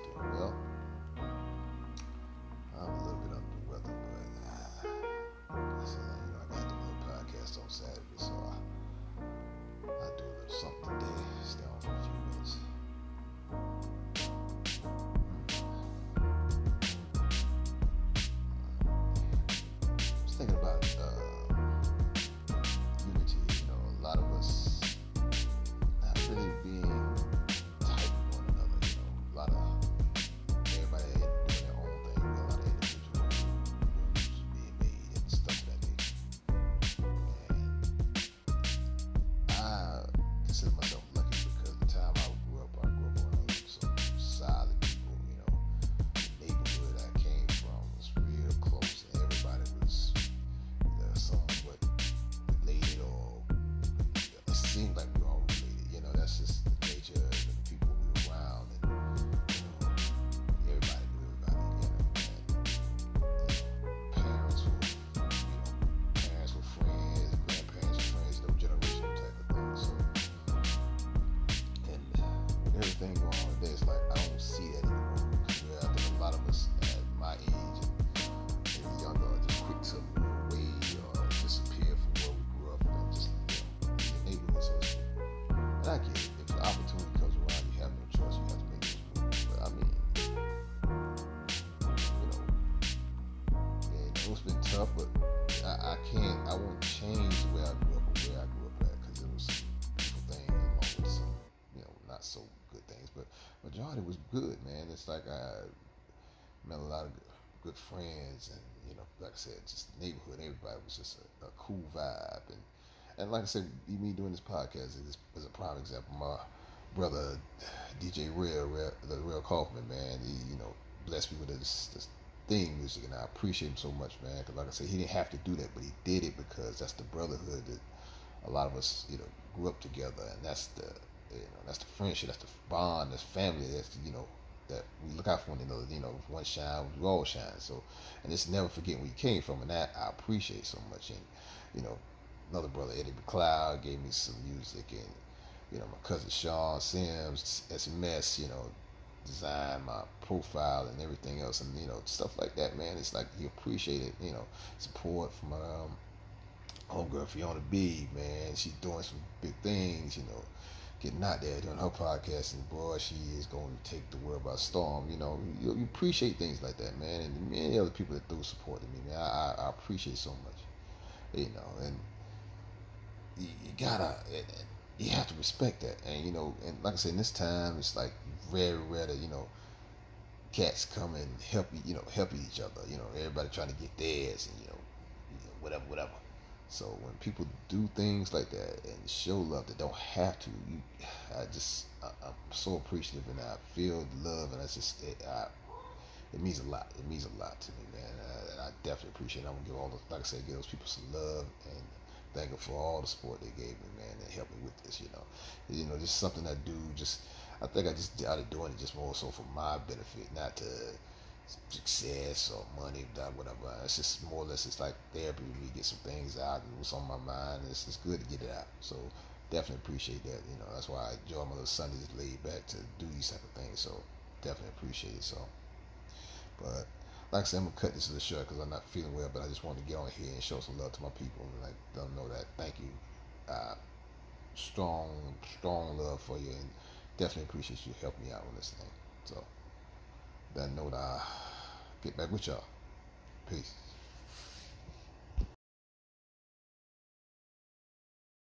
doing well. It's been tough, but I, I can't. I won't change where I grew up or where I grew up at because it was beautiful things along with some, you know, not so good things. But majority was good, man. It's like I met a lot of good, friends, and you know, like I said, just the neighborhood. Everybody was just a, a cool vibe, and and like I said, me doing this podcast is, is a prime example. My brother, DJ Real, Real the Real Kaufman, man, he you know blessed me with this this music, and I appreciate him so much, man. Because like I said, he didn't have to do that, but he did it because that's the brotherhood that a lot of us, you know, grew up together, and that's the you know that's the friendship, that's the bond, that's family, that's you know that we look out for one another. You know, if one shine, we all shine. So, and just never forget where you came from, and that I appreciate so much. And you know, another brother Eddie McLeod gave me some music, and you know, my cousin Sean Sims, SMS, you know, designed my profile and everything else, and you know, stuff like that, man. It's like he appreciated, you know, support from um, homegirl Fiona B, man. She's doing some big things, you know, getting out there doing her podcast, and boy, she is going to take the world by storm. You know, you, you appreciate things like that, man, and many other people that do support me, man. I, I, I appreciate so much, you know, and you, you gotta. you have to respect that, and you know, and like I said, this time, it's like very rare that you know, cats come and help you, you know, help each other. You know, everybody trying to get theirs, and you know, you know whatever, whatever. So when people do things like that and show love that don't have to, you, I just, I, I'm so appreciative, and I feel the love, and I just, it, I, it means a lot. It means a lot to me, man. I, I definitely appreciate. it. I'm gonna give all the, like I said, give those people some love and thank them for all the support they gave me, man, and helped me with this. You know, you know, just something I do. Just I think I just started doing it just more so for my benefit, not to success or money, whatever. It's just more or less it's like therapy for me, get some things out and what's on my mind. It's it's good to get it out. So definitely appreciate that. You know, that's why I enjoy my little Sundays laid back to do these type of things. So definitely appreciate it. So, but like I said, I'm gonna cut this to the short because I'm not feeling well, but I just wanted to get on here and show some love to my people and like let them know that thank you, uh, strong, strong love for you, and definitely appreciate you helping me out on this thing. So, that note, I get back with y'all. Peace.